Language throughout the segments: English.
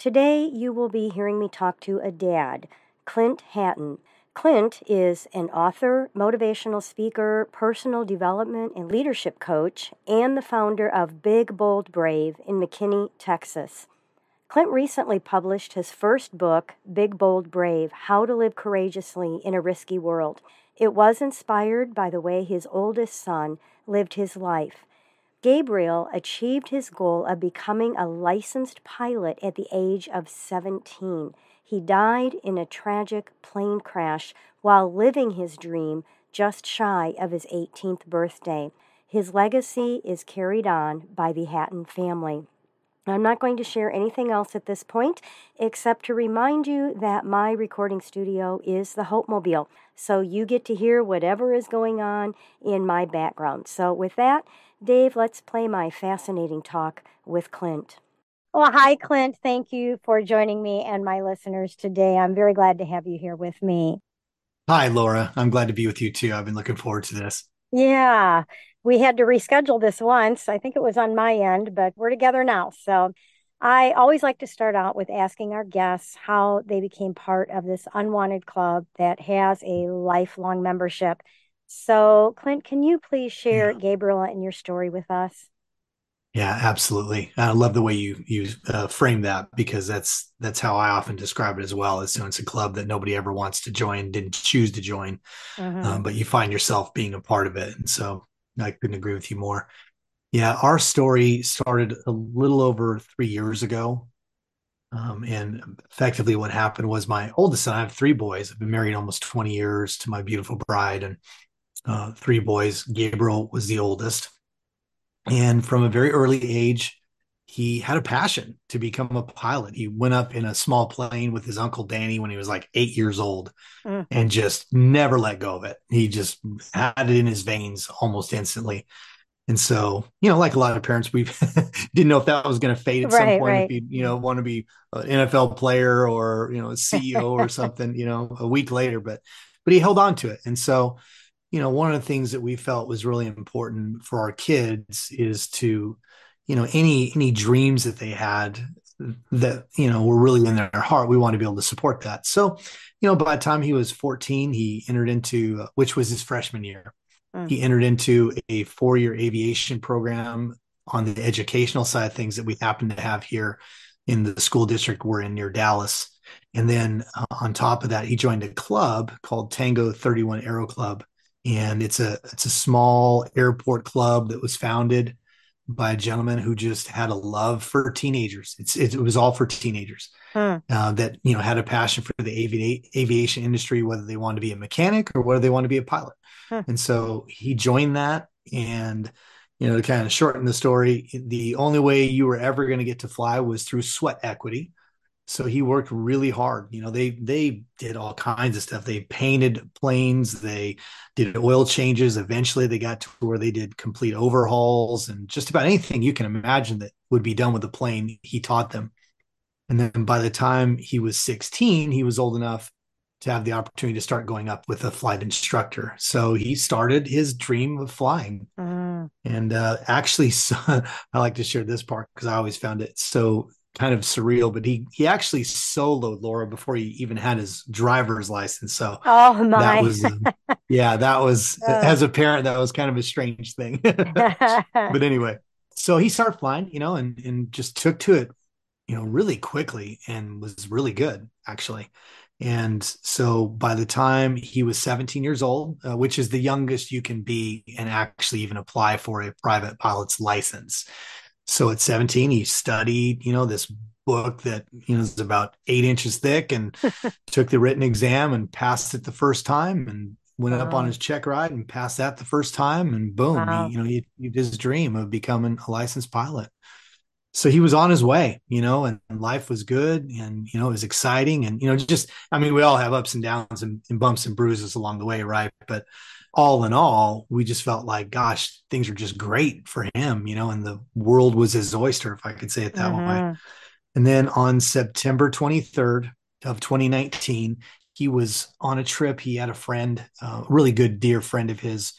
Today, you will be hearing me talk to a dad, Clint Hatton. Clint is an author, motivational speaker, personal development and leadership coach, and the founder of Big Bold Brave in McKinney, Texas. Clint recently published his first book, Big Bold Brave How to Live Courageously in a Risky World. It was inspired by the way his oldest son lived his life. Gabriel achieved his goal of becoming a licensed pilot at the age of 17. He died in a tragic plane crash while living his dream just shy of his 18th birthday. His legacy is carried on by the Hatton family. I'm not going to share anything else at this point except to remind you that my recording studio is the Hope Mobile. So you get to hear whatever is going on in my background. So, with that, Dave, let's play my fascinating talk with Clint. Well, hi, Clint. Thank you for joining me and my listeners today. I'm very glad to have you here with me. Hi, Laura. I'm glad to be with you too. I've been looking forward to this. Yeah, we had to reschedule this once. I think it was on my end, but we're together now. So I always like to start out with asking our guests how they became part of this unwanted club that has a lifelong membership. So, Clint, can you please share yeah. Gabriel and your story with us? Yeah, absolutely. I love the way you you uh, frame that because that's that's how I often describe it as well. As so it's a club that nobody ever wants to join, didn't choose to join, mm-hmm. um, but you find yourself being a part of it, and so I couldn't agree with you more. Yeah, our story started a little over three years ago. Um, and effectively, what happened was my oldest son, I have three boys. I've been married almost 20 years to my beautiful bride, and uh, three boys. Gabriel was the oldest. And from a very early age, he had a passion to become a pilot. He went up in a small plane with his uncle Danny when he was like eight years old mm. and just never let go of it. He just had it in his veins almost instantly. And so, you know, like a lot of parents, we didn't know if that was going to fade at right, some point. Right. If you, you know, want to be an NFL player or you know, a CEO or something, you know, a week later, but but he held on to it. And so, you know, one of the things that we felt was really important for our kids is to, you know, any any dreams that they had that you know were really in their heart, we want to be able to support that. So, you know, by the time he was 14, he entered into which was his freshman year. Mm. He entered into a four-year aviation program on the educational side of things that we happen to have here in the school district we're in near Dallas. And then uh, on top of that, he joined a club called Tango 31 Aero Club, and it's a it's a small airport club that was founded by a gentleman who just had a love for teenagers. It's it, it was all for teenagers hmm. uh, that you know had a passion for the avi- aviation industry, whether they want to be a mechanic or whether they want to be a pilot. Hmm. And so he joined that, and you know to kind of shorten the story, the only way you were ever going to get to fly was through sweat equity. So he worked really hard. You know, they they did all kinds of stuff. They painted planes, they did oil changes. Eventually they got to where they did complete overhauls and just about anything you can imagine that would be done with a plane, he taught them. And then by the time he was 16, he was old enough to have the opportunity to start going up with a flight instructor. So he started his dream of flying. Mm. And uh, actually, so, I like to share this part because I always found it so kind of surreal, but he he actually soloed Laura before he even had his driver's license. So oh my, that was um, yeah, that was oh. as a parent that was kind of a strange thing. but anyway, so he started flying, you know, and and just took to it, you know, really quickly and was really good actually. And so by the time he was 17 years old, uh, which is the youngest you can be and actually even apply for a private pilot's license. So at 17, he studied, you know, this book that, you know, is about eight inches thick and took the written exam and passed it the first time and went wow. up on his check ride and passed that the first time. And boom, wow. he, you know, he, he did his dream of becoming a licensed pilot. So he was on his way, you know, and, and, life was good and, you know, it was exciting. And, you know, just, I mean, we all have ups and downs and, and, bumps and bruises along the way, right? But all in all, we just felt like, gosh, things were just great for him, you know, and the world was his oyster, if I could say it that mm-hmm. way. And then on September 23rd of 2019, he was on a trip. He had a friend, a uh, really good, dear friend of his,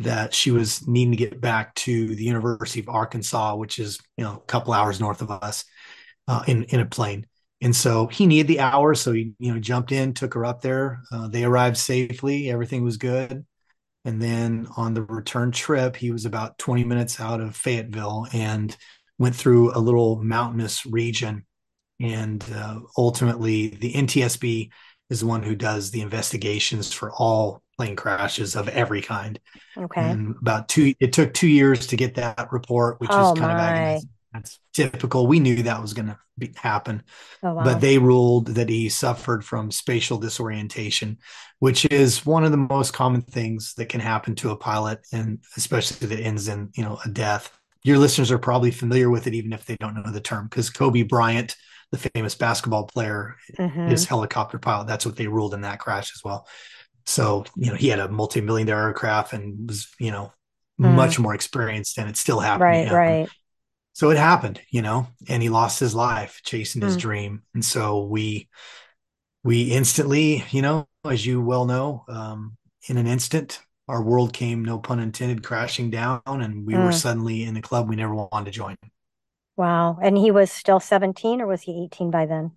that she was needing to get back to the University of Arkansas, which is you know a couple hours north of us, uh, in in a plane. And so he needed the hour, so he you know jumped in, took her up there. Uh, they arrived safely, everything was good. And then on the return trip, he was about 20 minutes out of Fayetteville and went through a little mountainous region. And uh, ultimately, the NTSB is the one who does the investigations for all plane crashes of every kind. Okay. And about two, it took two years to get that report, which oh, is kind my. of agonizing. That's typical. We knew that was going to happen, oh, wow. but they ruled that he suffered from spatial disorientation, which is one of the most common things that can happen to a pilot, and especially that ends in you know a death. Your listeners are probably familiar with it, even if they don't know the term, because Kobe Bryant, the famous basketball player, mm-hmm. is helicopter pilot. That's what they ruled in that crash as well. So, you know, he had a multi-million dollar aircraft and was, you know, mm. much more experienced and it's still happening. Right, right. So it happened, you know, and he lost his life chasing mm. his dream. And so we we instantly, you know, as you well know, um, in an instant, our world came, no pun intended, crashing down, and we mm. were suddenly in a club we never wanted to join. Wow. And he was still 17 or was he 18 by then?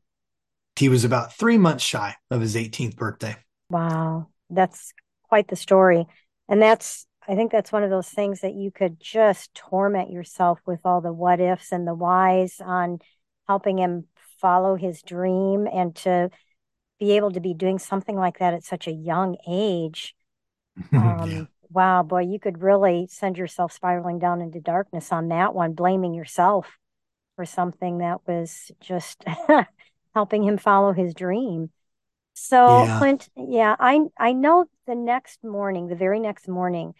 He was about three months shy of his 18th birthday. Wow that's quite the story. And that's, I think that's one of those things that you could just torment yourself with all the what ifs and the whys on helping him follow his dream and to be able to be doing something like that at such a young age. Um, yeah. Wow, boy, you could really send yourself spiraling down into darkness on that one, blaming yourself for something that was just helping him follow his dream. So yeah. Clint, yeah, I I know the next morning, the very next morning,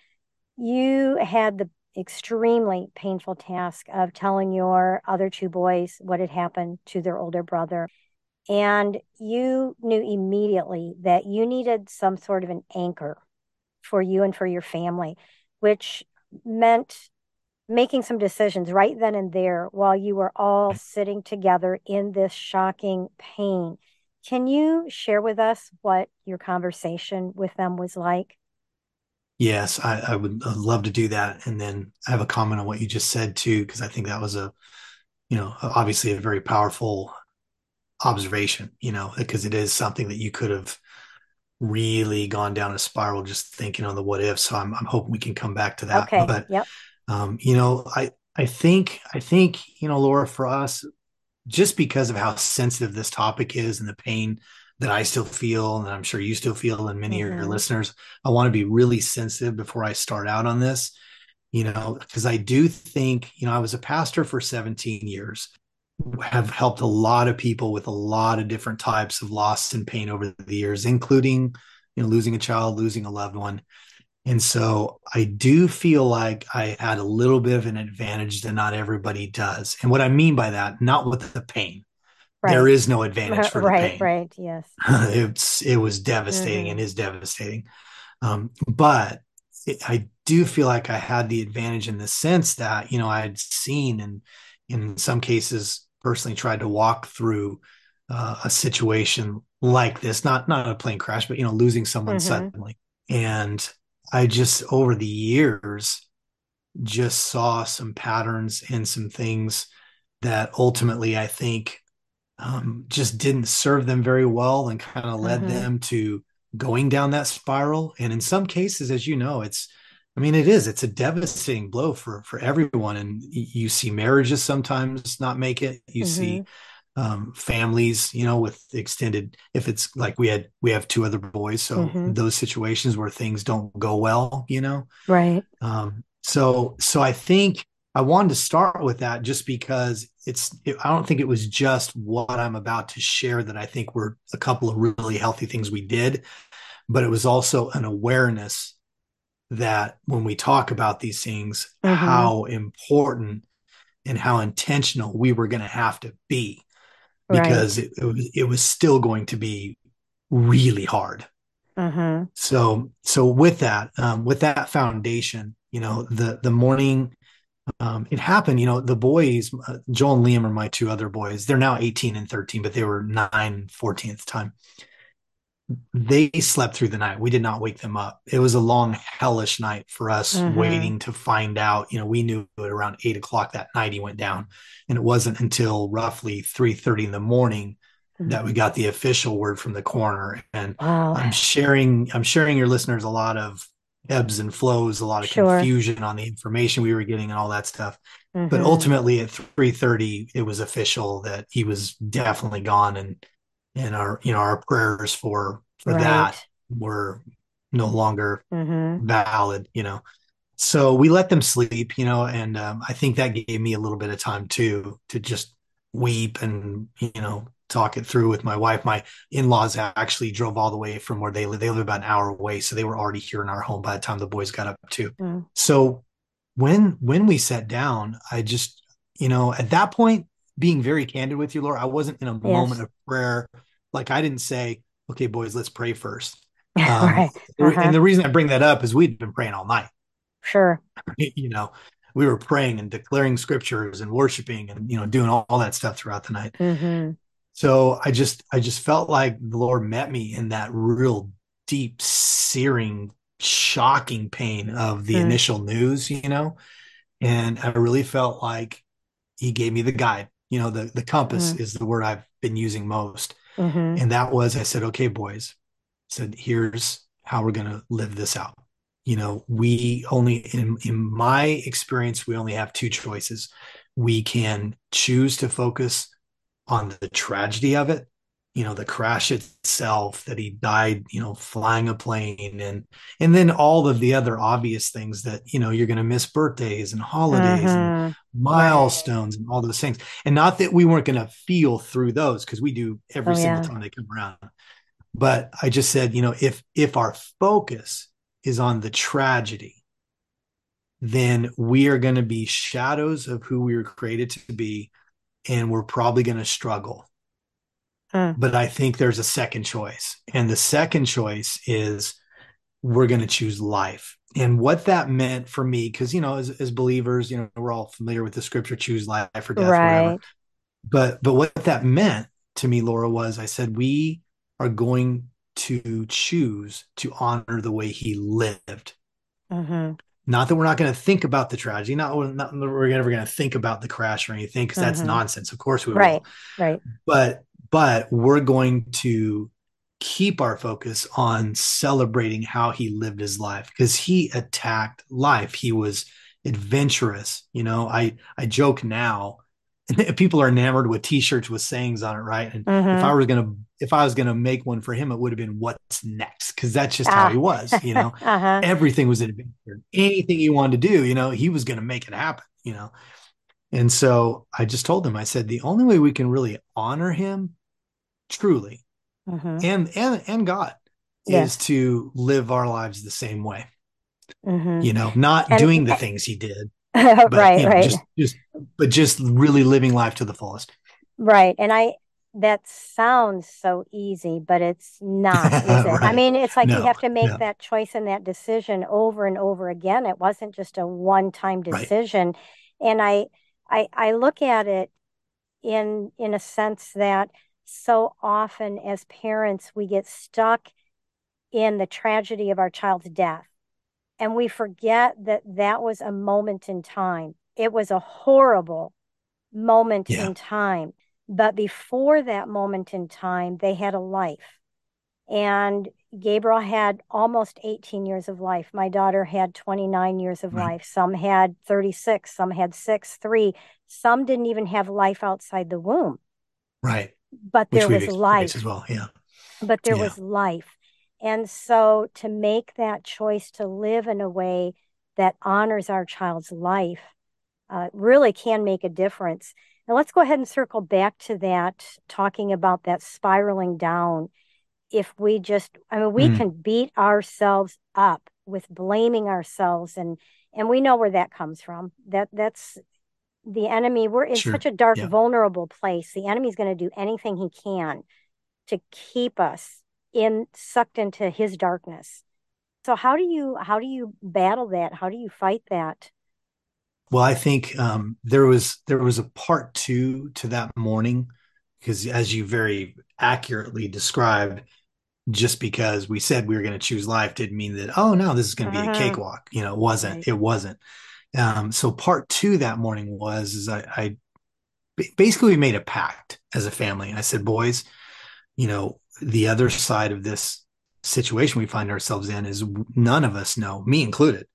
you had the extremely painful task of telling your other two boys what had happened to their older brother. And you knew immediately that you needed some sort of an anchor for you and for your family, which meant making some decisions right then and there while you were all sitting together in this shocking pain. Can you share with us what your conversation with them was like? Yes, I, I would love to do that. And then I have a comment on what you just said too, because I think that was a, you know, obviously a very powerful observation, you know, because it is something that you could have really gone down a spiral just thinking on the what if. So I'm, I'm hoping we can come back to that. Okay. But, yep. um, you know, I, I think, I think, you know, Laura, for us, just because of how sensitive this topic is and the pain that I still feel, and I'm sure you still feel, and many mm-hmm. of your listeners, I want to be really sensitive before I start out on this, you know, because I do think, you know, I was a pastor for 17 years, have helped a lot of people with a lot of different types of loss and pain over the years, including, you know, losing a child, losing a loved one. And so I do feel like I had a little bit of an advantage that not everybody does. And what I mean by that, not with the pain. Right. There is no advantage for right, the pain. Right, right. yes. it's it was devastating mm-hmm. and is devastating. Um, but it, I do feel like I had the advantage in the sense that, you know, I had seen and in some cases personally tried to walk through uh, a situation like this, not not a plane crash, but you know, losing someone mm-hmm. suddenly. And I just over the years just saw some patterns and some things that ultimately I think um, just didn't serve them very well and kind of led mm-hmm. them to going down that spiral. And in some cases, as you know, it's I mean, it is. It's a devastating blow for for everyone, and you see marriages sometimes not make it. You mm-hmm. see um, families, you know, with extended, if it's like we had, we have two other boys. So mm-hmm. those situations where things don't go well, you know? Right. Um, so, so I think I wanted to start with that just because it's, it, I don't think it was just what I'm about to share that I think were a couple of really healthy things we did, but it was also an awareness that when we talk about these things, mm-hmm. how important and how intentional we were going to have to be because right. it, it, was, it was still going to be really hard. Mm-hmm. So, so with that, um, with that foundation, you know, the, the morning, um, it happened, you know, the boys, uh, Joel and Liam are my two other boys. They're now 18 and 13, but they were nine, 14 at the time they slept through the night. We did not wake them up. It was a long, hellish night for us mm-hmm. waiting to find out. You know, we knew it around eight o'clock that night he went down. And it wasn't until roughly 3 30 in the morning mm-hmm. that we got the official word from the coroner. And wow. I'm sharing, I'm sharing your listeners a lot of ebbs and flows, a lot of sure. confusion on the information we were getting and all that stuff. Mm-hmm. But ultimately at 3:30 it was official that he was definitely gone and and our you know our prayers for for right. that were no longer mm-hmm. valid you know so we let them sleep you know and um, i think that gave me a little bit of time too to just weep and you know talk it through with my wife my in-laws actually drove all the way from where they live they live about an hour away so they were already here in our home by the time the boys got up too mm. so when when we sat down i just you know at that point being very candid with you, Laura, I wasn't in a yes. moment of prayer. Like I didn't say, okay, boys, let's pray first. Um, right. uh-huh. And the reason I bring that up is we'd been praying all night. Sure. you know, we were praying and declaring scriptures and worshiping and, you know, doing all, all that stuff throughout the night. Mm-hmm. So I just, I just felt like the Lord met me in that real deep, searing, shocking pain of the mm. initial news, you know, and I really felt like he gave me the guide you know the the compass mm-hmm. is the word i've been using most mm-hmm. and that was i said okay boys I said here's how we're going to live this out you know we only in in my experience we only have two choices we can choose to focus on the tragedy of it you know the crash itself that he died you know flying a plane and and then all of the other obvious things that you know you're going to miss birthdays and holidays and mm-hmm. milestones and all those things and not that we weren't going to feel through those because we do every oh, single yeah. time they come around but i just said you know if if our focus is on the tragedy then we are going to be shadows of who we were created to be and we're probably going to struggle Mm. But I think there's a second choice. And the second choice is we're going to choose life. And what that meant for me, because, you know, as, as believers, you know, we're all familiar with the scripture, choose life or death, right. whatever. But, but what that meant to me, Laura, was I said, we are going to choose to honor the way he lived. Mm-hmm. Not that we're not going to think about the tragedy, not, not that we're never going to think about the crash or anything, because mm-hmm. that's nonsense. Of course we right, will. Right. But but we're going to keep our focus on celebrating how he lived his life because he attacked life. He was adventurous. You know, I I joke now. People are enamored with T-shirts with sayings on it, right? And mm-hmm. if I was gonna if I was gonna make one for him, it would have been "What's next?" because that's just ah. how he was. You know, uh-huh. everything was an adventure. Anything he wanted to do, you know, he was gonna make it happen. You know, and so I just told him, I said, the only way we can really honor him truly mm-hmm. and and and god yeah. is to live our lives the same way mm-hmm. you know not and, doing the things he did but, right you know, right just, just but just really living life to the fullest right and i that sounds so easy but it's not is it right. i mean it's like no, you have to make no. that choice and that decision over and over again it wasn't just a one time decision right. and I, I i look at it in in a sense that so often as parents, we get stuck in the tragedy of our child's death. And we forget that that was a moment in time. It was a horrible moment yeah. in time. But before that moment in time, they had a life. And Gabriel had almost 18 years of life. My daughter had 29 years of right. life. Some had 36, some had six, three. Some didn't even have life outside the womb. Right but there was life as well. Yeah. But there yeah. was life. And so to make that choice to live in a way that honors our child's life uh, really can make a difference. Now let's go ahead and circle back to that, talking about that spiraling down. If we just, I mean, we mm. can beat ourselves up with blaming ourselves and and we know where that comes from. That that's the enemy we're in sure. such a dark yeah. vulnerable place the enemy's going to do anything he can to keep us in sucked into his darkness so how do you how do you battle that how do you fight that well i think um, there was there was a part two to that morning because as you very accurately described just because we said we were going to choose life didn't mean that oh no this is going to be a mm-hmm. cakewalk you know it wasn't right. it wasn't um, so part two that morning was is I, I basically we made a pact as a family i said boys you know the other side of this situation we find ourselves in is none of us know me included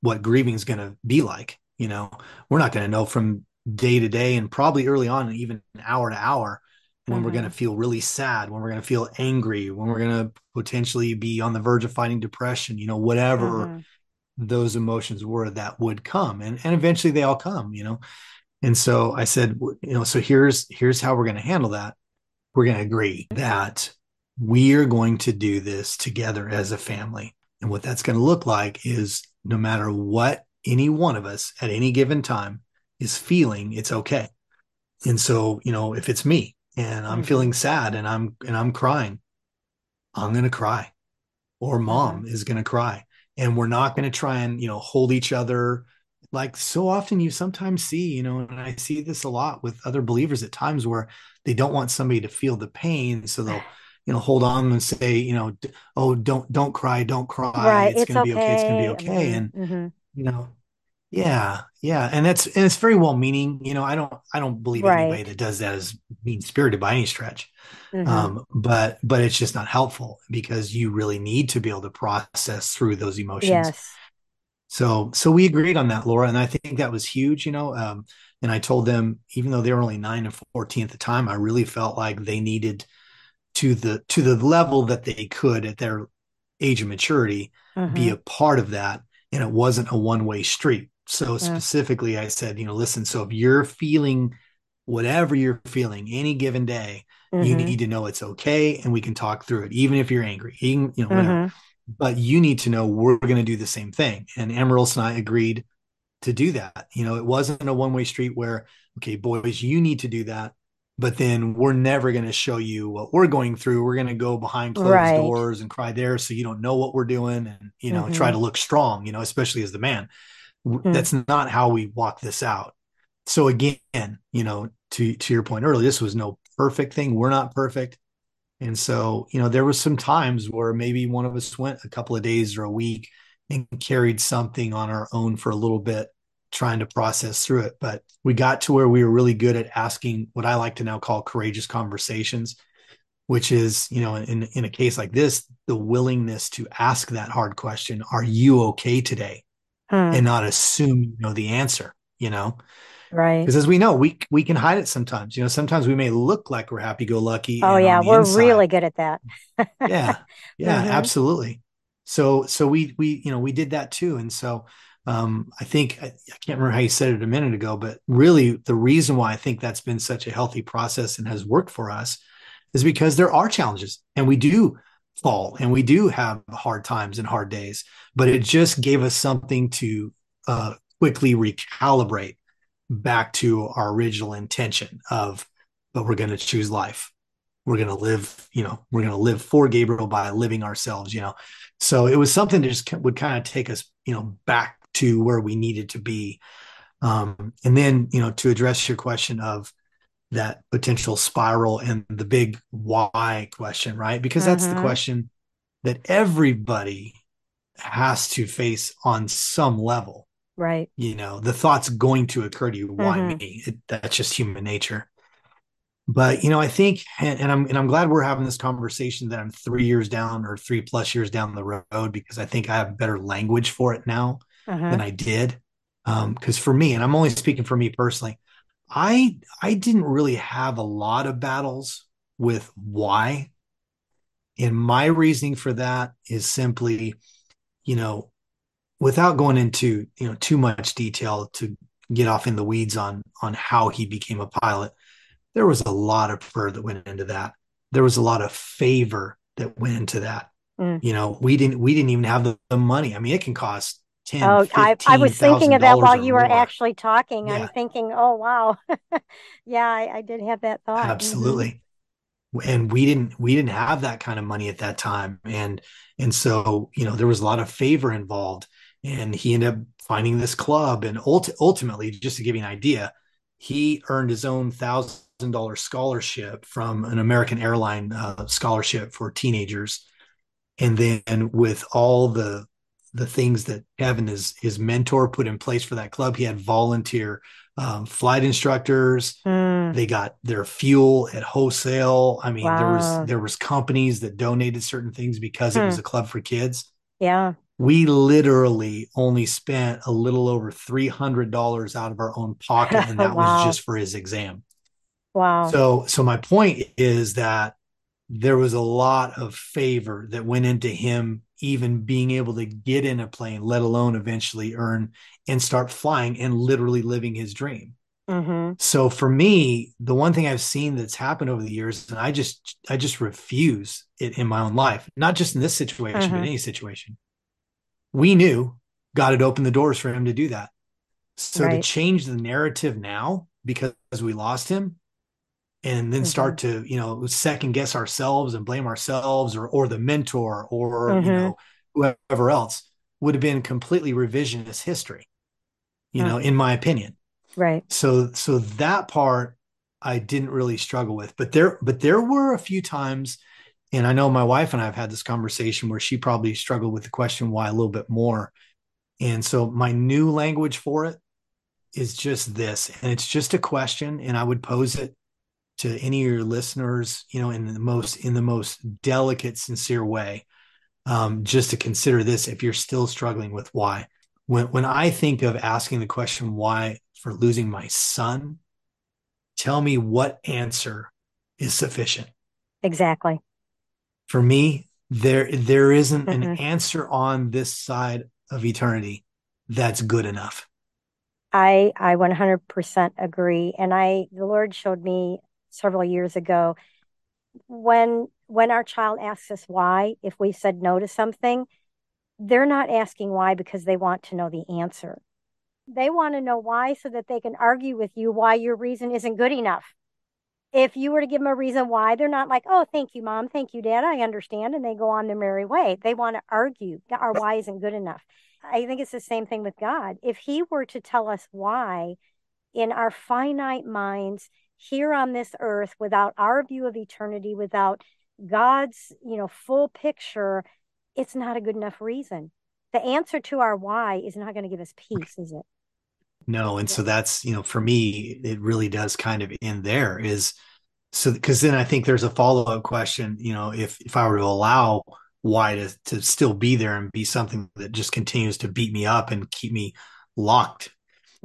what grieving is going to be like you know we're not going to know from day to day and probably early on and even hour to hour when mm-hmm. we're going to feel really sad, when we're going to feel angry, when we're going to potentially be on the verge of fighting depression, you know, whatever mm-hmm. Those emotions were that would come. And and eventually they all come, you know. And so I said, you know, so here's here's how we're going to handle that. We're going to agree that we are going to do this together as a family. And what that's going to look like is no matter what any one of us at any given time is feeling, it's okay. And so, you know, if it's me, and I'm mm-hmm. feeling sad and I'm and I'm crying, I'm going to cry or mom mm-hmm. is going to cry and we're not going to try and, you know, hold each other like so often you sometimes see, you know, and I see this a lot with other believers at times where they don't want somebody to feel the pain so they'll you know hold on and say you know oh don't don't cry don't cry right, it's, it's gonna okay. be okay it's gonna be okay mm-hmm. and mm-hmm. you know yeah, yeah, and that's and it's very well meaning. You know, I don't I don't believe right. anybody that does that is mean spirited by any stretch. Mm-hmm. Um, but but it's just not helpful because you really need to be able to process through those emotions. Yes. So so we agreed on that, Laura, and I think that was huge. You know, um, and I told them even though they were only nine and fourteen at the time, I really felt like they needed to the to the level that they could at their age of maturity mm-hmm. be a part of that, and it wasn't a one way street so specifically, I said, you know, listen, so if you're feeling whatever you're feeling any given day, mm-hmm. you need to know it's okay and we can talk through it, even if you're angry, even, you know, whatever. Mm-hmm. But you need to know we're going to do the same thing. And Amaryllis and I agreed to do that. You know, it wasn't a one way street where, okay, boys, you need to do that. But then we're never going to show you what we're going through. We're going to go behind closed right. doors and cry there so you don't know what we're doing and, you know, mm-hmm. try to look strong, you know, especially as the man mm That's not how we walk this out. So again, you know, to to your point earlier, this was no perfect thing. We're not perfect. And so, you know, there was some times where maybe one of us went a couple of days or a week and carried something on our own for a little bit, trying to process through it. But we got to where we were really good at asking what I like to now call courageous conversations, which is, you know, in, in a case like this, the willingness to ask that hard question, are you okay today? Hmm. and not assume you know the answer, you know? Right. Because as we know, we we can hide it sometimes. You know, sometimes we may look like we're happy go lucky. Oh yeah, we're inside, really good at that. yeah. Yeah, mm-hmm. absolutely. So so we we you know, we did that too. And so um, I think I, I, can't remember how you said it a minute ago, but really the reason why I think that's been such a healthy process and has worked for us is because there are challenges and we do fall and we do have hard times and hard days but it just gave us something to uh, quickly recalibrate back to our original intention of but we're going to choose life. We're going to live you know we're going to live for gabriel by living ourselves you know? So it was something that just would kind of take us you know back to where we needed to be. Um, and then you know to address your question of that potential spiral and the big why question, right? Because that's mm-hmm. the question that everybody has to face on some level. Right. You know, the thought's going to occur to you, why mm-hmm. me? It, that's just human nature. But you know, I think, and, and, I'm and I'm glad we're having this conversation that I'm three years down or three plus years down the road because I think I have better language for it now mm-hmm. than I did. Because um, for me, and I'm only speaking for me personally, I I didn't really have a lot of battles with why. And my reasoning for that is simply, you know, without going into, you know, too much detail to get off in the weeds on on how he became a pilot, there was a lot of prayer that went into that. There was a lot of favor that went into that. Mm. You know, we didn't we didn't even have the, the money. I mean, it can cost 10 oh, I, I was thinking of that while you were more. actually talking. Yeah. I'm thinking, oh, wow. yeah, I, I, did have that thought. Mm-hmm. Absolutely. Mm-hmm and we didn't we didn't have that kind of money at that time and and so you know there was a lot of favor involved and he ended up finding this club and ult- ultimately just to give you an idea he earned his own thousand dollar scholarship from an american airline uh, scholarship for teenagers and then with all the the things that Kevin, his his mentor, put in place for that club. He had volunteer um, flight instructors. Mm. They got their fuel at wholesale. I mean, wow. there was there was companies that donated certain things because mm. it was hmm. a club for kids. Yeah. We literally only spent a little over three hundred dollars out of our own pocket, and that wow. was just for his exam. Wow. So so my point is that there was a lot of favor that went into him even being able to get in a plane, let alone eventually earn and start flying and literally living his dream. Mm-hmm. So for me, the one thing I've seen that's happened over the years, and I just I just refuse it in my own life, not just in this situation, mm-hmm. but any situation. We knew God had opened the doors for him to do that. So right. to change the narrative now because we lost him, and then mm-hmm. start to you know second guess ourselves and blame ourselves or or the mentor or mm-hmm. you know whoever else would have been completely revisionist history you know in my opinion right so so that part i didn't really struggle with but there but there were a few times and i know my wife and i've had this conversation where she probably struggled with the question why a little bit more and so my new language for it is just this and it's just a question and i would pose it to any of your listeners, you know, in the most in the most delicate, sincere way, um, just to consider this if you're still struggling with why. When when I think of asking the question why for losing my son, tell me what answer is sufficient. Exactly. For me, there there isn't mm-hmm. an answer on this side of eternity that's good enough. I I 100% agree and I the Lord showed me several years ago when when our child asks us why if we said no to something they're not asking why because they want to know the answer. They want to know why so that they can argue with you why your reason isn't good enough. If you were to give them a reason why they're not like oh thank you mom. Thank you dad. I understand. And they go on their merry way. They want to argue our why isn't good enough. I think it's the same thing with god. If he were to tell us why in our finite minds here on this earth without our view of eternity, without God's, you know, full picture, it's not a good enough reason. The answer to our why is not going to give us peace, is it? No. And so that's, you know, for me, it really does kind of end there is so because then I think there's a follow-up question, you know, if if I were to allow why to to still be there and be something that just continues to beat me up and keep me locked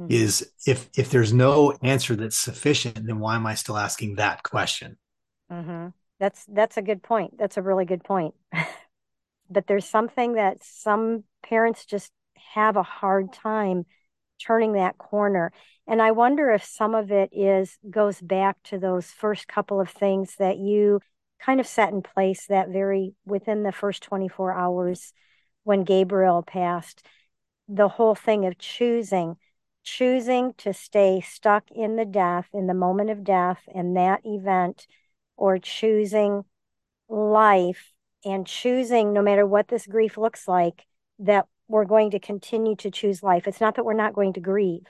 mm-hmm. is if if there's no answer that's sufficient then why am i still asking that question? Mm-hmm. that's that's a good point. That's a really good point. But there's something that some parents just have a hard time turning that corner. And i wonder if some of it is goes back to those first couple of things that you kind of set in place that very within the first 24 hours when gabriel passed the whole thing of choosing choosing to stay stuck in the death, in the moment of death, in that event, or choosing life and choosing, no matter what this grief looks like, that we're going to continue to choose life. It's not that we're not going to grieve.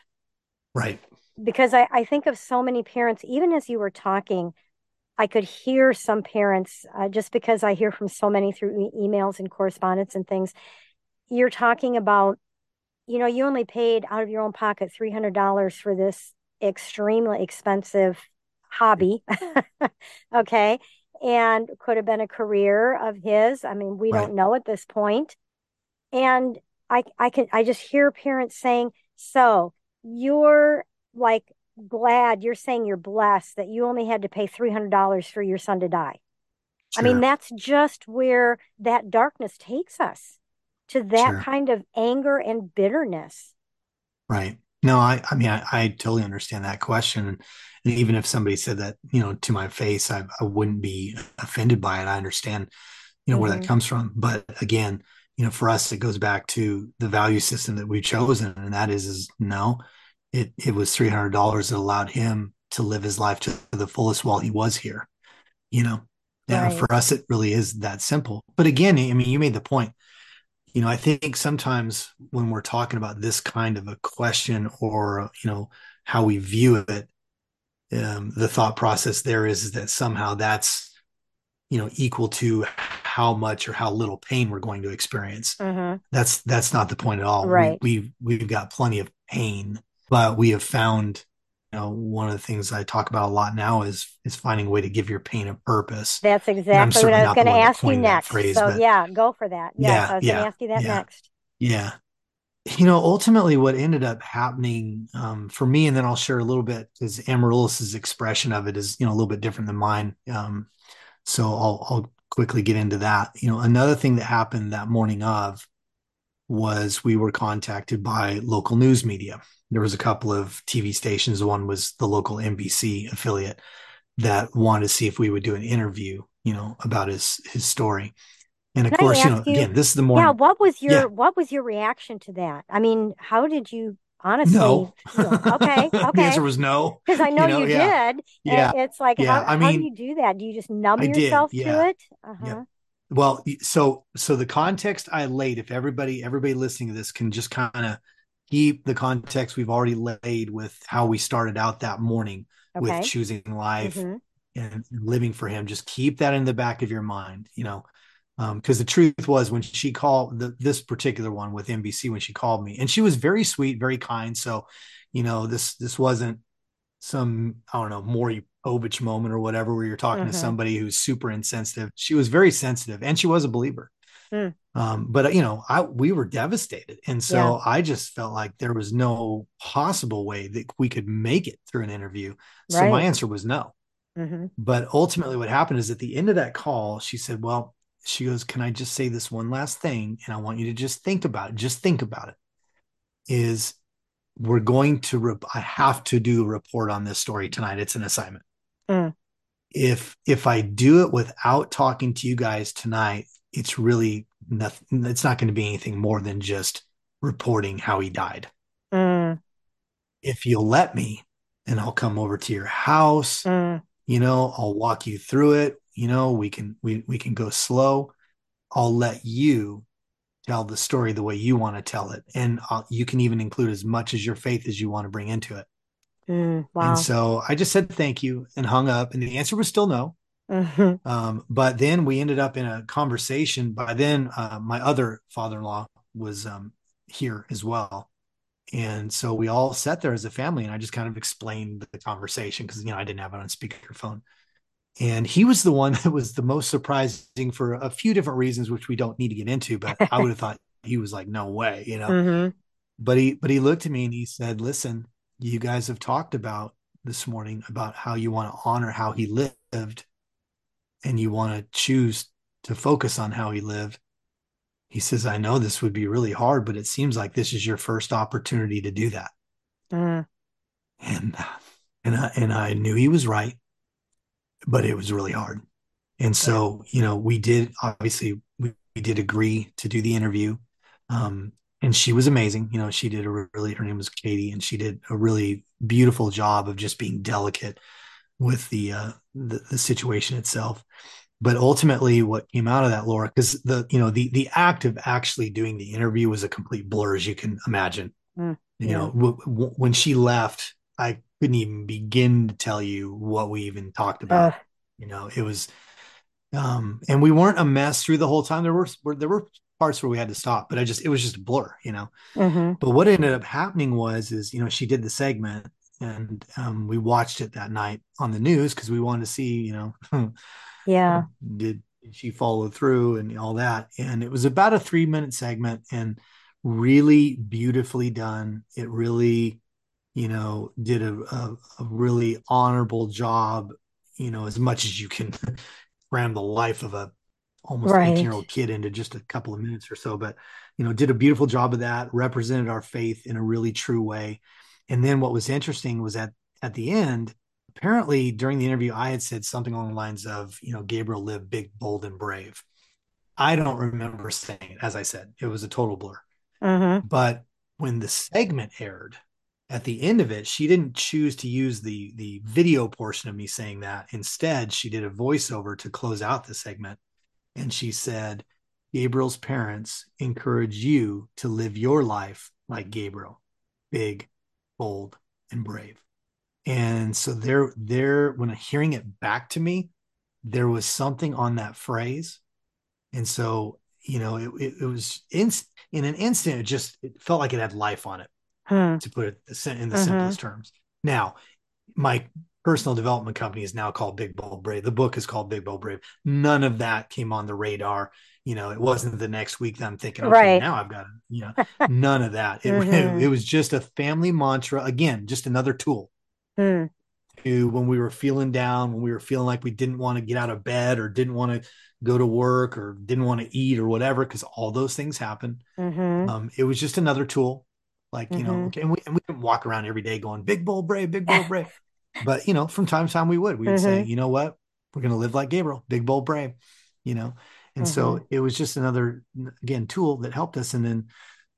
Right. Because I, I think of so many parents, even as you were talking, I could hear some parents, uh, just because I hear from so many through e- emails and correspondence and things. You're talking about you know, you only paid out of your own pocket $300 for this extremely expensive hobby. okay. And could have been a career of his. I mean, we right. don't know at this point. And I, I can, I just hear parents saying, so you're like glad you're saying you're blessed that you only had to pay $300 for your son to die. Sure. I mean, that's just where that darkness takes us to that sure. kind of anger and bitterness. Right. No, I, I mean, I, I, totally understand that question. And even if somebody said that, you know, to my face, I, I wouldn't be offended by it. I understand, you know, mm-hmm. where that mm-hmm. comes from. But again, you know, for us, it goes back to the value system that we've chosen. And that is, is no, it, it was $300 that allowed him to live his life to the fullest while he was here, you know? Yeah, right. for us, it really is that simple. But again, I mean, you made the point. You know, I think sometimes when we're talking about this kind of a question or, you know, how we view it, um, the thought process there is, is that somehow that's, you know, equal to how much or how little pain we're going to experience. Mm-hmm. That's that's not the point at all. Right. We, we've we've got plenty of pain, but we have found know one of the things i talk about a lot now is is finding a way to give your pain a purpose. That's exactly what i was going to ask you next. phrase, so but, yeah go for that. Yes, yeah i was yeah, going to ask you that yeah, next. Yeah. You know ultimately what ended up happening um, for me and then i'll share a little bit because amaryllis's expression of it is you know a little bit different than mine um, so I'll, I'll quickly get into that. You know another thing that happened that morning of was we were contacted by local news media there was a couple of TV stations. One was the local NBC affiliate that wanted to see if we would do an interview, you know, about his his story. And of Can course, you know, you, again, this is the more Yeah, what was your yeah. what was your reaction to that? I mean, how did you honestly no. okay okay the answer was no because i know you, know, you yeah. did yeah it's like yeah. how, I mean, how do you do that do you just numb I yourself did, to it uh-huh. yeah. well so so the context i laid if everybody everybody listening to this can just kind of keep the context we've already laid with how we started out that morning okay. with choosing life mm-hmm. and living for him just keep that in the back of your mind you know because um, the truth was when she called the, this particular one with nbc when she called me and she was very sweet very kind so you know this this wasn't some i don't know Maury Povich moment or whatever where you're talking mm-hmm. to somebody who's super insensitive she was very sensitive and she was a believer mm. Um, but you know, I we were devastated, and so yeah. I just felt like there was no possible way that we could make it through an interview. So right. my answer was no. Mm-hmm. But ultimately, what happened is at the end of that call, she said, "Well, she goes, can I just say this one last thing, and I want you to just think about it. Just think about it. Is we're going to re- I have to do a report on this story tonight. It's an assignment. Mm. If if I do it without talking to you guys tonight, it's really nothing it's not going to be anything more than just reporting how he died mm. if you'll let me and i'll come over to your house mm. you know i'll walk you through it you know we can we, we can go slow i'll let you tell the story the way you want to tell it and I'll, you can even include as much as your faith as you want to bring into it mm, wow. and so i just said thank you and hung up and the answer was still no Mm-hmm. Um, but then we ended up in a conversation. By then, uh, my other father-in-law was um, here as well, and so we all sat there as a family, and I just kind of explained the conversation because you know I didn't have it on speakerphone. And he was the one that was the most surprising for a few different reasons, which we don't need to get into. But I would have thought he was like, "No way," you know. Mm-hmm. But he, but he looked at me and he said, "Listen, you guys have talked about this morning about how you want to honor how he lived and you want to choose to focus on how he lived, he says, I know this would be really hard, but it seems like this is your first opportunity to do that. Mm. And, and I, and I knew he was right, but it was really hard. And so, you know, we did, obviously we, we did agree to do the interview. Um, and she was amazing. You know, she did a really, her name was Katie and she did a really beautiful job of just being delicate with the, uh, the, the situation itself. But ultimately what came out of that laura because the you know the the act of actually doing the interview was a complete blur as you can imagine. Mm, you know w- w- when she left i couldn't even begin to tell you what we even talked about. Uh, you know it was um and we weren't a mess through the whole time. There were there were parts where we had to stop but i just it was just a blur you know? Mm-hmm. but what ended up happening was is you know she did the segment and um, we watched it that night on the news because we wanted to see, you know, yeah, did, did she follow through and all that. And it was about a three minute segment and really beautifully done. It really, you know, did a, a, a really honorable job, you know, as much as you can cram the life of a almost right. 18 year old kid into just a couple of minutes or so. But, you know, did a beautiful job of that, represented our faith in a really true way and then what was interesting was that at the end, apparently during the interview, I had said something along the lines of, you know, Gabriel lived big, bold, and brave. I don't remember saying it. As I said, it was a total blur. Mm-hmm. But when the segment aired, at the end of it, she didn't choose to use the the video portion of me saying that. Instead, she did a voiceover to close out the segment, and she said, "Gabriel's parents encourage you to live your life like Gabriel, big, bold, and brave." And so there, there, when hearing it back to me, there was something on that phrase, and so you know, it, it, it was in in an instant, it just it felt like it had life on it Hmm. to put it in the Mhm. simplest terms. Now, my personal development company is now called Big Bold Brave. The book is called Big Bold Brave. None of that came on the radar. You know, it wasn't the next week that I'm thinking, okay, Right. now I've got, you know, none of that. It, Mhm. it, was just a family mantra. Again, just another tool Hmm. to when we were feeling down, when we were feeling like we didn't want to get out of bed or didn't want to go to work or didn't want to eat or whatever, because all those things happen. Mm-hmm. Um, it was just another tool. Like, you know, Mhm. okay, and we, and we didn't walk around every day going, big, bold, brave, big, bold, brave. but, you know, from time to time we would. We would say, Mm-hmm. you know what? We're going to live like Gabriel, big, bold, brave, you know? And Mm-hmm. so it was just another, again, tool that helped us. And then,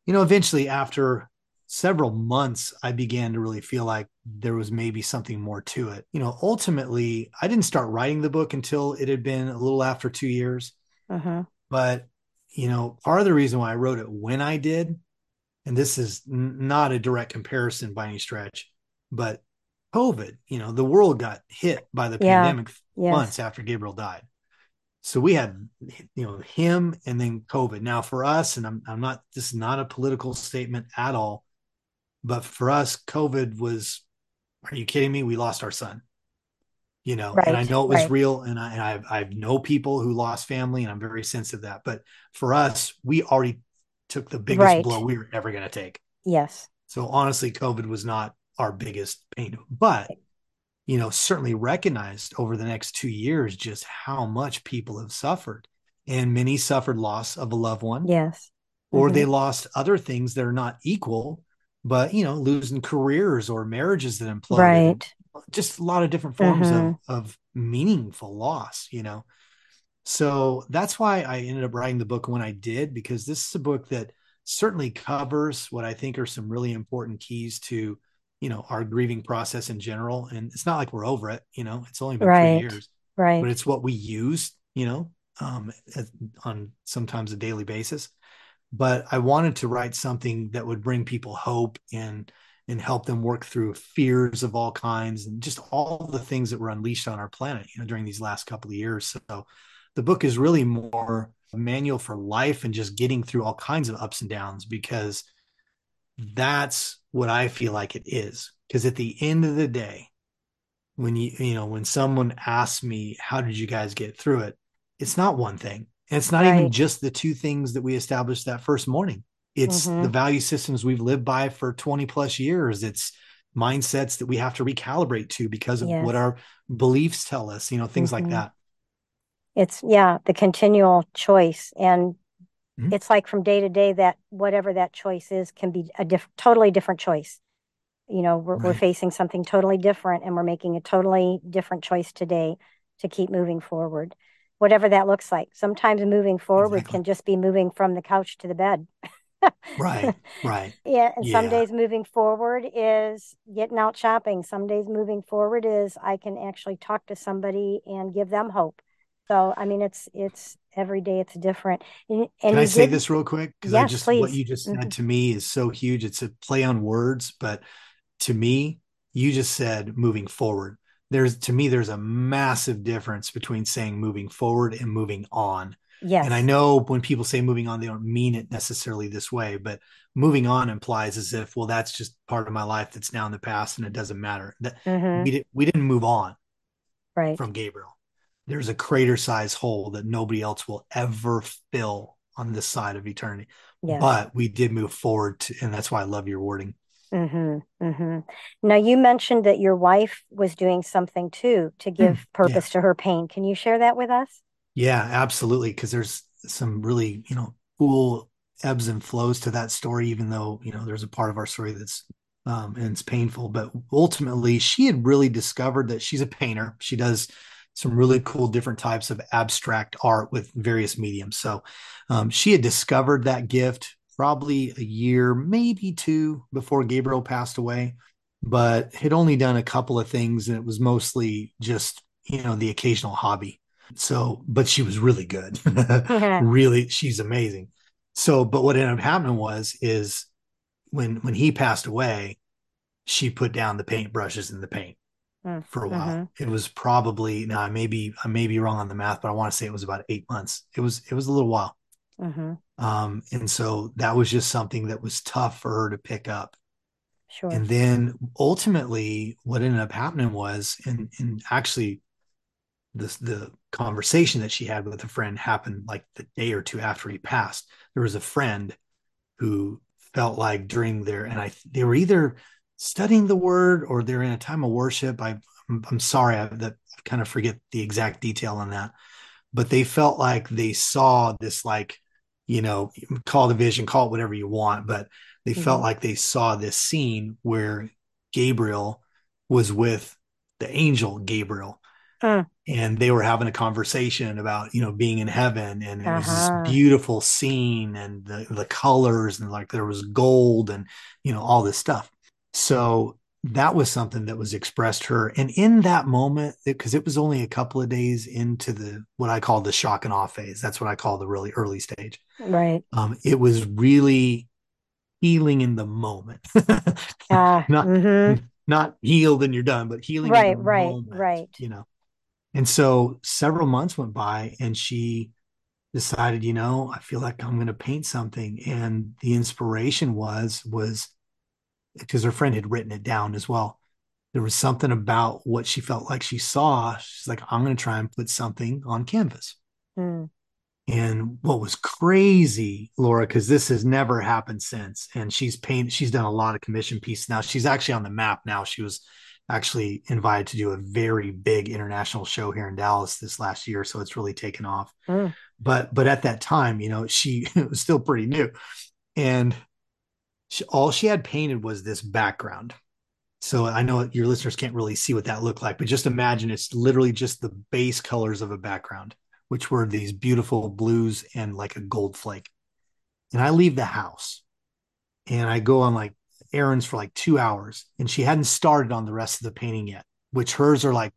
you know, eventually after several months, I began to really feel like there was maybe something more to it. You know, ultimately, I didn't start writing the book until it had been a little after two years Mm-hmm. but you know part of the reason why i wrote it when i did and this is n- not a direct comparison by any stretch but covid you know the world got hit by the Yeah. pandemic Yes. months after gabriel died so we had you know him and then covid now for us and i'm, I'm not this is not a political statement at all but for us covid was are you kidding me we lost our son you know and i know it was right. real and i and I, I know people who lost family and i'm very sensitive to that but for us we already took the biggest Right. blow we were ever going to take Yes. so honestly covid was not our biggest pain but you know certainly recognized over the next two years just how much people have suffered and many suffered loss of a loved one Yes. or Mhm. they lost other things that are not equal but you know losing careers or marriages that imploded Right. just a lot of different forms Mhm. of of meaningful loss you know so that's why i ended up writing the book when i did because this is a book that certainly covers what i think are some really important keys to you know our grieving process in general and it's not like we're over it you know it's only been Right. three years Right. but it's what we use you know um as- on sometimes a daily basis but i wanted to write something that would bring people hope and and help them work through fears of all kinds and just all the things that were unleashed on our planet you know during these last couple of years so the book is really more a manual for life and just getting through all kinds of ups and downs because that's what i feel like it is. Because at the end of the day when you you know when someone asks me how did you guys get through it? it's not one thing. And it's not even just the two things that we established that first morning. It's Mhm. the value systems we've lived by for 20 plus years. It's mindsets that we have to recalibrate to because of Yes. what our beliefs tell us you know things like Mhm. that. It's yeah, the continual choice, and Mhm. it's like from day to day that whatever that choice is can be a diff- totally different choice. You know, we're we're facing something totally different, and we're making a totally different choice today to keep moving forward, whatever that looks like. Sometimes moving forward Exactly. can just be moving from the couch to the bed. right right Yeah, and some days moving forward is getting out shopping. Some days moving forward is I can actually talk to somebody and give them hope. So, I mean, it's it's every day it's different. And, and Can I say did, this real quick? Because I Yes, just what you just said Mhm. to me is so huge. It's a play on words, but to me, you just said moving forward. There's to me, there's a massive difference between saying moving forward and moving on. Yes. And I know when people say moving on, they don't mean it necessarily this way, but moving on implies as if, well, that's just part of my life that's now in the past and it doesn't matter. That Mhm. we didn't we didn't move on Right. from Gabriel. There's a crater sized hole that nobody else will ever fill on this side of eternity. Yes. But we did move forward, to, and that's why I love your wording. Mm-hmm. Mm-hmm. Now, you mentioned that your wife was doing something too to give purpose to her pain. Can you share that with us? Yeah, absolutely. Because there's some really, you know, cool ebbs and flows to that story, even though, you know, there's a part of our story that's um, and it's painful. But ultimately, she had really discovered that she's a painter. She does some really cool different types of abstract art with various mediums. So um, she had discovered that gift probably a year, maybe two before Gabriel passed away, but had only done a couple of things and it was mostly just, you know, the occasional hobby. So, but she was really good. really, she's amazing. So, but what ended up happening was, is when when he passed away, she put down the paintbrushes and the paint mm, for a while. Mm-hmm. It was probably now I may be I may be wrong on the math, but I want to say it was about eight months. It was it was a little while. Mm-hmm. Um, and so that was just something that was tough for her to pick up. Sure. And then ultimately, what ended up happening was, and and actually, this the conversation that she had with a friend happened like the day or two after he passed. There was a friend who felt like during their and I they were either studying the word or they're in a time of worship. I I'm, I'm sorry I, that I kind of forget the exact detail on that, but they felt like they saw this like you know call the vision, call it whatever you want, but they mm-hmm. felt like they saw this scene where Gabriel was with the angel Gabriel. Uh. And they were having a conversation about, you know, being in heaven, and it uh-huh. was this uh-huh. beautiful scene, and the the colors, and like there was gold, and you know all this stuff. So that was something that was expressed her. And in that moment because it, it, was only a couple of days into the what i call the shock and awe phase. That's what i call the really early stage. Right. Um it was really healing in the moment. Uh, not mm-hmm. not healed and you're done but healing right right moment, right. you know? And so several months went by and she decided you know i feel like i'm going to paint something. And the inspiration was was because her friend had written it down as well. There was something about what she felt like she saw. She's like, I'm going to try and put something on canvas. Mm. And what was crazy, Laura, because this has never happened since, and she's painted, she's done a lot of commission pieces now. She's actually on the map now. She was actually invited to do a very big international show here in Dallas this last year, so it's really taken off. Mm. But but at that time, you know, she was still pretty new, and she, all she had painted was this background. So I know your listeners can't really see what that looked like, but just imagine it's literally just the base colors of a background, which were these beautiful blues and like a gold flake. And I leave the house and I go on like errands for like two hours, and she hadn't started on the rest of the painting yet, which hers are like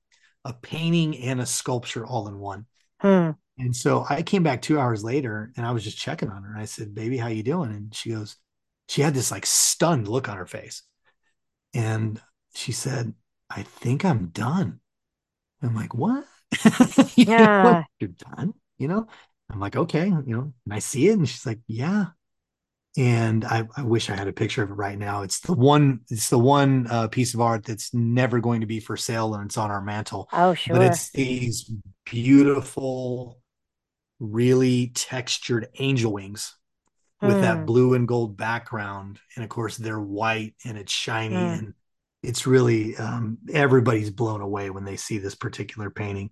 a painting and a sculpture all in one. Hmm. And so I came back two hours later and I was just checking on her. I said, Baby, how you doing? And she goes, she had this like stunned look on her face. And she said, I think I'm done. I'm like, what? you yeah. What? You're done? You know? I'm like, okay, you know, and I see it. And she's like, yeah. And I, I wish I had a picture of it right now. It's the one, it's the one uh, piece of art that's never going to be for sale and it's on our mantle. Oh, sure. But it's these beautiful, really textured angel wings with mm. that blue and gold background and of course they're white and it's shiny mm. and it's really um, everybody's blown away when they see this particular painting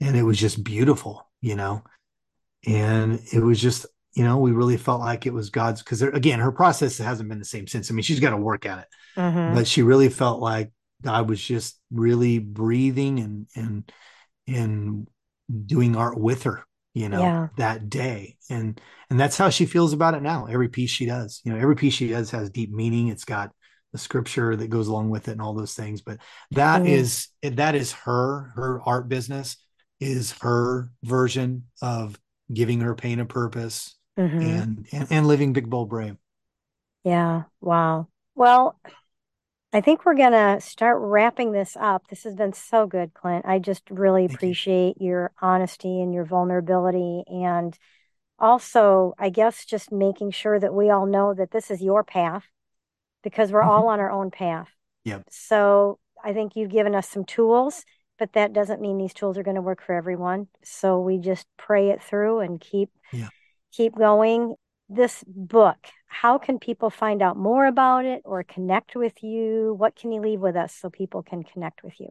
and it was just beautiful you know and it was just you know we really felt like it was god's because again her process hasn't been the same since i mean she's got to work at it mm-hmm. but she really felt like god was just really breathing and and and doing art with her you know yeah. that day and and that's how she feels about it now every piece she does you know every piece she does has deep meaning it's got the scripture that goes along with it and all those things but that mm. is that is her her art business is her version of giving her pain a purpose mm-hmm. and, and and living big bold brave yeah wow well I think we're going to start wrapping this up. This has been so good, Clint. I just really Thank appreciate you. your honesty and your vulnerability. And also, I guess, just making sure that we all know that this is your path because we're mm-hmm. all on our own path. Yep. So I think you've given us some tools, but that doesn't mean these tools are going to work for everyone. So we just pray it through and keep. Yeah. Keep going this book, how can people find out more about it or connect with you? What can you leave with us so people can connect with you?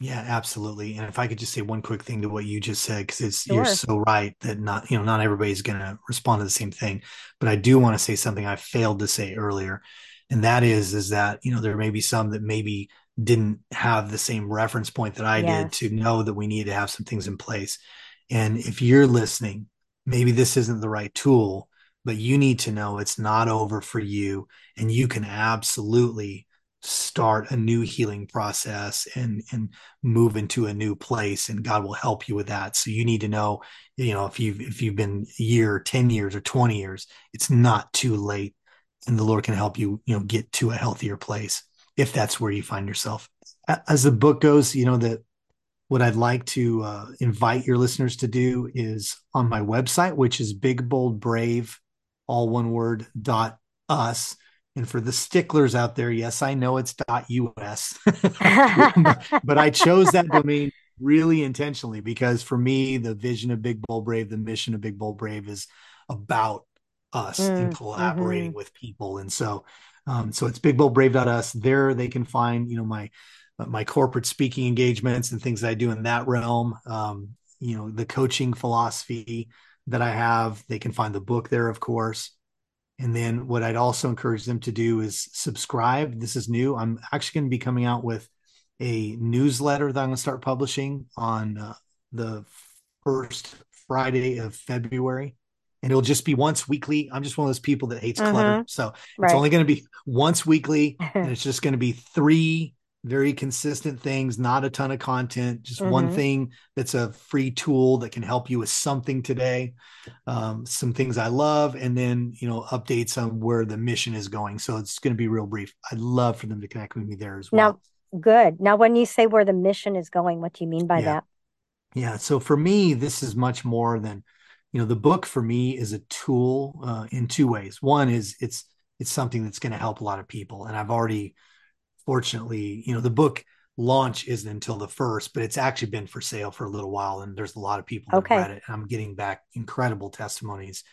Yeah, absolutely. And if I could just say one quick thing to what you just said, because it's sure. you're so right that not you know not everybody's going to respond to the same thing, but I do want to say something I failed to say earlier, and that is is that you know there may be some that maybe didn't have the same reference point that I yes. did to know that we need to have some things in place. And if you're listening, maybe this isn't the right tool, but you need to know it's not over for you and you can absolutely start a new healing process and and move into a new place and God will help you with that. So you need to know, you know, if you've if you've been a year, 10 years or 20 years, it's not too late and the Lord can help you, you know, get to a healthier place if that's where you find yourself. As the book goes, you know, that what I'd like to uh, invite your listeners to do is on my website, which is big bold brave all one word dot us. And for the sticklers out there yes i know it's dot us but i chose that domain really intentionally because for me the vision of big bold brave the mission of big bold brave is about us mm, and collaborating mm-hmm. with people. And so um, so it's big bold brave us. There they can find you know my my corporate speaking engagements and things that i do in that realm. Um, you know the coaching philosophy that I have. They can find the book there, of course. And then what I'd also encourage them to do is subscribe. This is new. I'm actually going to be coming out with a newsletter that I'm going to start publishing on uh, the first Friday of February. And it'll just be once weekly. I'm just one of those people that hates clutter. Mm-hmm. So right. it's only going to be once weekly. and it's just going to be three very consistent things, not a ton of content, just mm-hmm. one thing that's a free tool that can help you with something today. Um, some things I love, and then you know updates on where the mission is going. So it's going to be real brief. I'd love for them to connect with me there as well. Now, good. Now, when you say where the mission is going, what do you mean by yeah. that? Yeah. So for me, this is much more than you know. The book for me is a tool uh, in two ways. One is it's it's something that's going to help a lot of people, and I've already fortunately, you know, the book launch isn't until the first, but it's actually been for sale for a little while, and there's a lot of people that okay. read it. And I'm getting back incredible testimonies.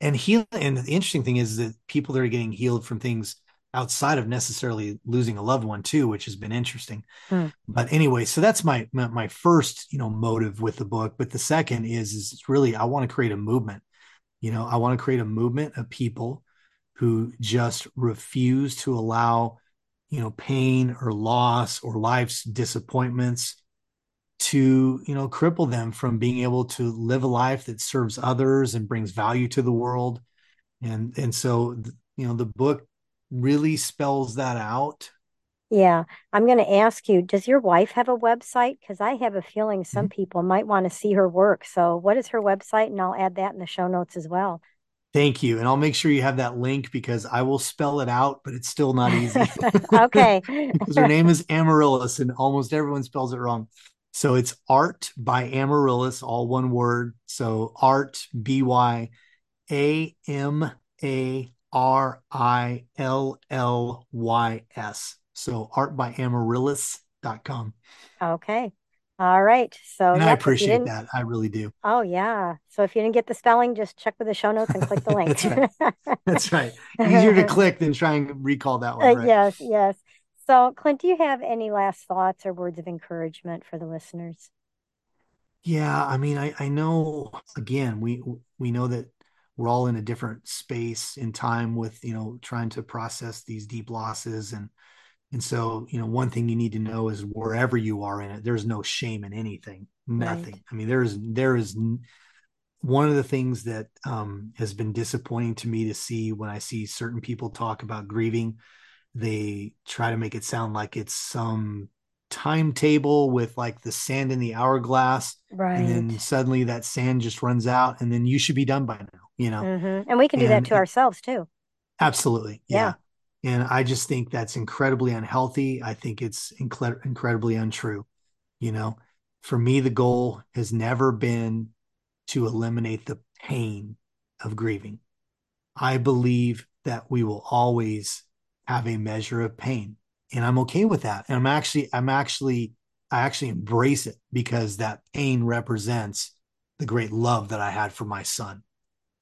And heal and the interesting thing is that people that are getting healed from things outside of necessarily losing a loved one too, which has been interesting. Hmm. But anyway, so that's my, my my first, you know, motive with the book. But the second is is really I want to create a movement. You know, I want to create a movement of people who just refuse to allow you know pain or loss or life's disappointments to you know cripple them from being able to live a life that serves others and brings value to the world. And and so you know the book really spells that out. Yeah. I'm going to ask you does your wife have a website? Because i have a feeling some mm-hmm. people might want to see her work. So what is her website? And i'll add that in the show notes as well Thank you. And I'll make sure you have that link because I will spell it out, but it's still not easy. okay. because her name is Amarillys and almost everyone spells it wrong. So it's art by Amarillys, all one word. So art, B Y A M A R I L L Y S. So art by Amarillys.com. Okay. All right. So and I appreciate that. I really do. Oh yeah. So if you didn't get the spelling, just check with the show notes and click the link. That's right. That's right. Easier to click than try and recall that one. Uh, right? Uh, yes, yes. So Clint, do you have any last thoughts or words of encouragement for the listeners? Yeah, I mean, I, I know again, we we know that we're all in a different space in time with, you know, trying to process these deep losses and and so, you know, one thing you need to know is wherever you are in it, there's no shame in anything, nothing. Right. I mean, there is, there is one of the things that um, has been disappointing to me to see when I see certain people talk about grieving, they try to make it sound like it's some timetable with like the sand in the hourglass. Right. And then suddenly that sand just runs out and then you should be done by now, you know? Mm-hmm. And we can do and, that to ourselves too. Absolutely. yeah. yeah and I just think that's incredibly unhealthy. I think it's incre- incredibly untrue. You know, for me, the goal has never been to eliminate the pain of grieving. I believe that we will always have a measure of pain, and I'm okay with that. And I'm actually, I'm actually, I actually embrace it because that pain represents the great love that I had for my son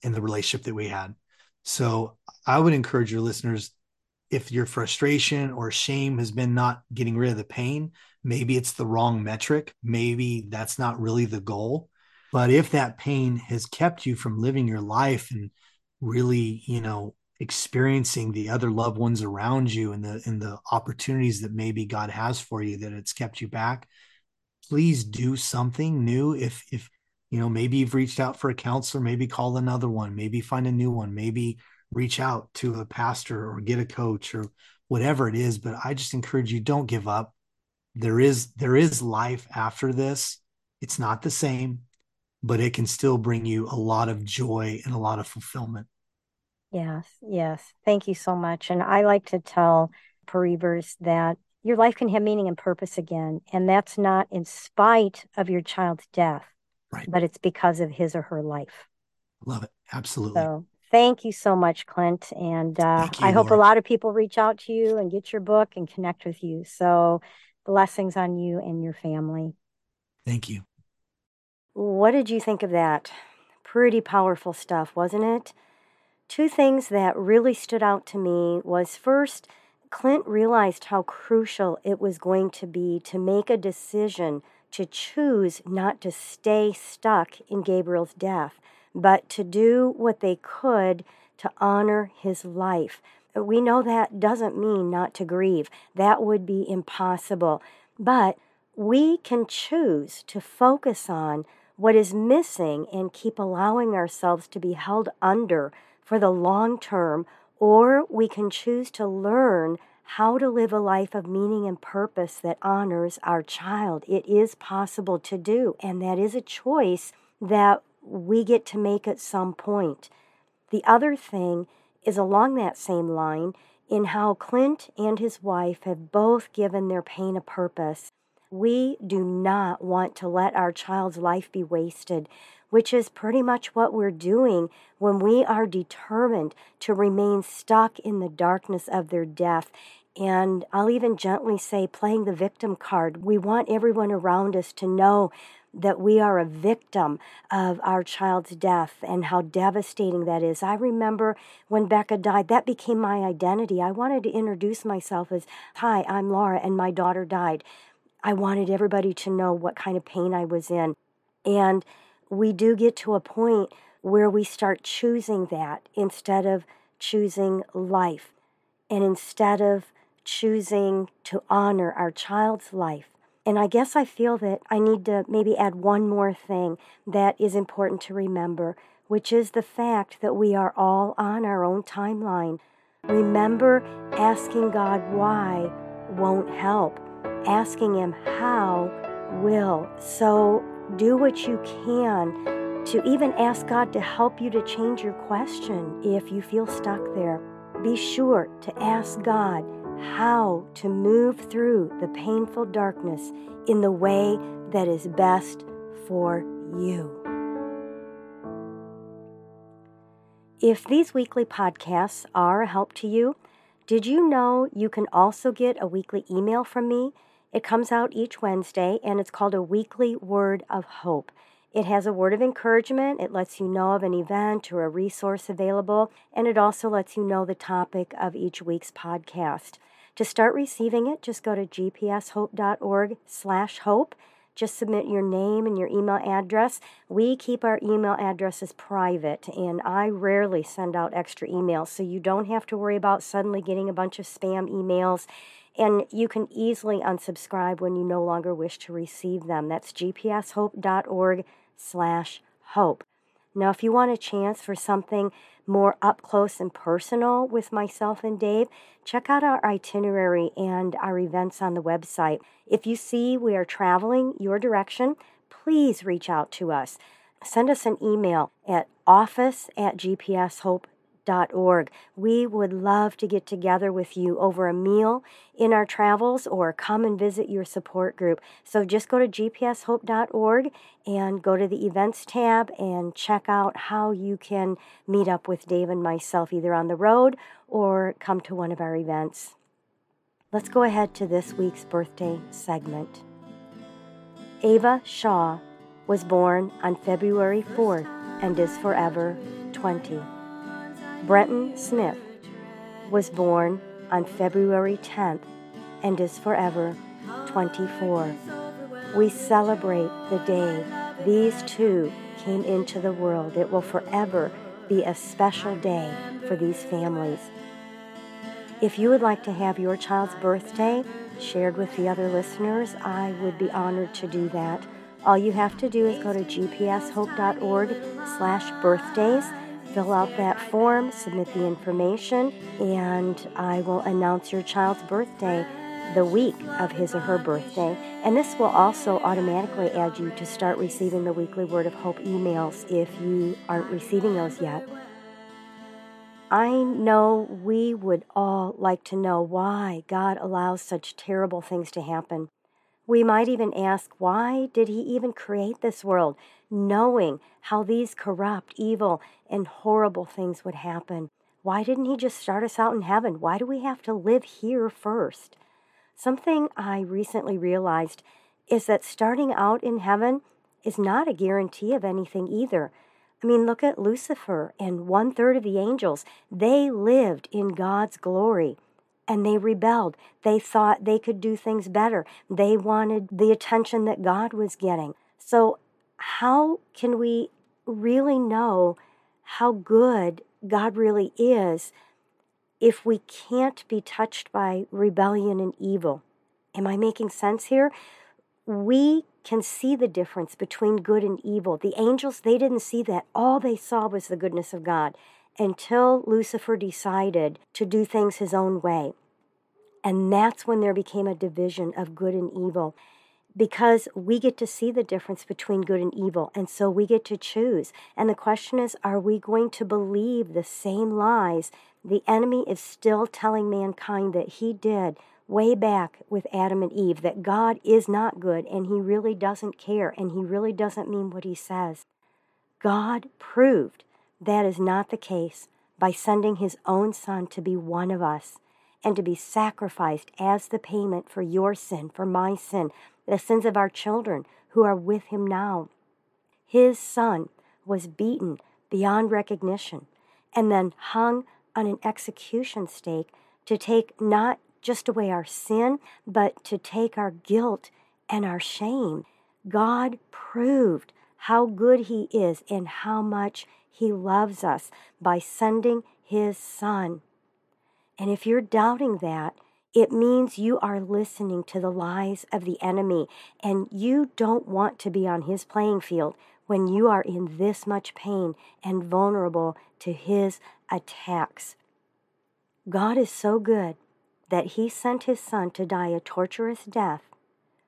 and the relationship that we had. So I would encourage your listeners if your frustration or shame has been not getting rid of the pain, maybe it's the wrong metric. Maybe that's not really the goal. But if that pain has kept you from living your life and really, you know, experiencing the other loved ones around you and the and the opportunities that maybe God has for you that it's kept you back, please do something new. If if you know maybe you've reached out for a counselor, maybe call another one, maybe find a new one, maybe reach out to a pastor or get a coach or whatever it is. But I just encourage you don't give up. There is there is life after this. It's not the same, but it can still bring you a lot of joy and a lot of fulfillment. Yes, yes. Thank you so much. And I like to tell bereavers that your life can have meaning and purpose again. And that's not in spite of your child's death, right. but it's because of his or her life. Love it. Absolutely. So thank you so much, Clint. And uh, you, I hope Laura. a lot of people reach out to you and get your book and connect with you. So blessings on you and your family. Thank you. What did you think of that? Pretty powerful stuff, wasn't it? Two things that really stood out to me was first, Clint realized how crucial it was going to be to make a decision to choose not to stay stuck in Gabriel's death, but to do what they could to honor his life. We know that doesn't mean not to grieve. That would be impossible. But we can choose to focus on what is missing and keep allowing ourselves to be held under for the long term, or we can choose to learn how to live a life of meaning and purpose that honors our child. It is possible to do, and that is a choice that we get to make at some point. The other thing is along that same line in how Clint and his wife have both given their pain a purpose. We do not want to let our child's life be wasted which is pretty much what we're doing when we are determined to remain stuck in the darkness of their death. And I'll even gently say, playing the victim card. We want everyone around us to know that we are a victim of our child's death and how devastating that is. I remember when Becca died, that became my identity. I wanted to introduce myself as, Hi, I'm Laura, and my daughter died. I wanted everybody to know what kind of pain I was in. And we do get to a point where we start choosing that instead of choosing life and instead of choosing to honor our child's life. And I guess I feel that I need to maybe add one more thing that is important to remember, which is the fact that we are all on our own timeline. Remember, asking God why won't help, asking Him how will. So do what you can to even ask God to help you to change your question if you feel stuck there. Be sure to ask God how to move through the painful darkness in the way that is best for you. If these weekly podcasts are a help to you, did you know you can also get a weekly email from me? It comes out each Wednesday and it's called a weekly word of hope. It has a word of encouragement, it lets you know of an event or a resource available, and it also lets you know the topic of each week's podcast. To start receiving it, just go to gpshope.org/hope. Just submit your name and your email address. We keep our email addresses private, and I rarely send out extra emails, so you don't have to worry about suddenly getting a bunch of spam emails and you can easily unsubscribe when you no longer wish to receive them. That's gpshope.org slash hope. Now, if you want a chance for something more up close and personal with myself and Dave, check out our itinerary and our events on the website. If you see we are traveling your direction, please reach out to us. Send us an email at office at gpshope.org org. We would love to get together with you over a meal in our travels or come and visit your support group. So just go to gpshope.org and go to the events tab and check out how you can meet up with Dave and myself either on the road or come to one of our events. Let's go ahead to this week's birthday segment. Ava Shaw was born on February 4th and is forever 20. Brenton Smith was born on February 10th and is forever 24. We celebrate the day these two came into the world. It will forever be a special day for these families. If you would like to have your child's birthday shared with the other listeners, I would be honored to do that. All you have to do is go to gpshope.org slash birthdays, fill out that form, submit the information, and I will announce your child's birthday the week of his or her birthday. And this will also automatically add you to start receiving the weekly Word of Hope emails if you aren't receiving those yet. I know we would all like to know why God allows such terrible things to happen. We might even ask, why did He even create this world, knowing how these corrupt, evil, and horrible things would happen? Why didn't He just start us out in heaven? Why do we have to live here first? Something I recently realized is that starting out in heaven is not a guarantee of anything either. I mean, look at Lucifer and one third of the angels. They lived in God's glory and they rebelled. They thought they could do things better. They wanted the attention that God was getting. So, how can we really know how good God really is if we can't be touched by rebellion and evil. Am I making sense here? We can see the difference between good and evil. The angels, they didn't see that. All they saw was the goodness of God until Lucifer decided to do things his own way. And that's when there became a division of good and evil because we get to see the difference between good and evil, and so we get to choose. And the question is are we going to believe the same lies the enemy is still telling mankind that he did way back with Adam and Eve that God is not good and he really doesn't care and he really doesn't mean what he says? God proved that is not the case by sending his own son to be one of us and to be sacrificed as the payment for your sin, for my sin, the sins of our children who are with him now. His son was beaten beyond recognition and then hung on an execution stake to take not just away our sin, but to take our guilt and our shame. God proved how good He is and how much He loves us by sending His Son. And if you're doubting that, it means you are listening to the lies of the enemy, and you don't want to be on his playing field when you are in this much pain and vulnerable to his attacks. God is so good that he sent his son to die a torturous death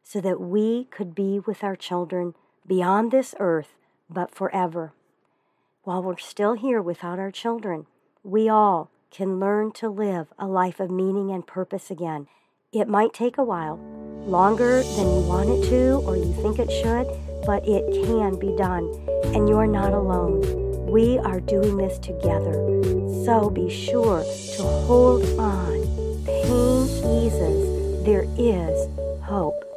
so that we could be with our children beyond this earth, but forever. While we're still here without our children, we all can learn to live a life of meaning and purpose again. It might take a while, longer than you want it to or you think it should, but it can be done, and you're not alone. We are doing this together, so be sure to hold on. Pain eases, there is hope.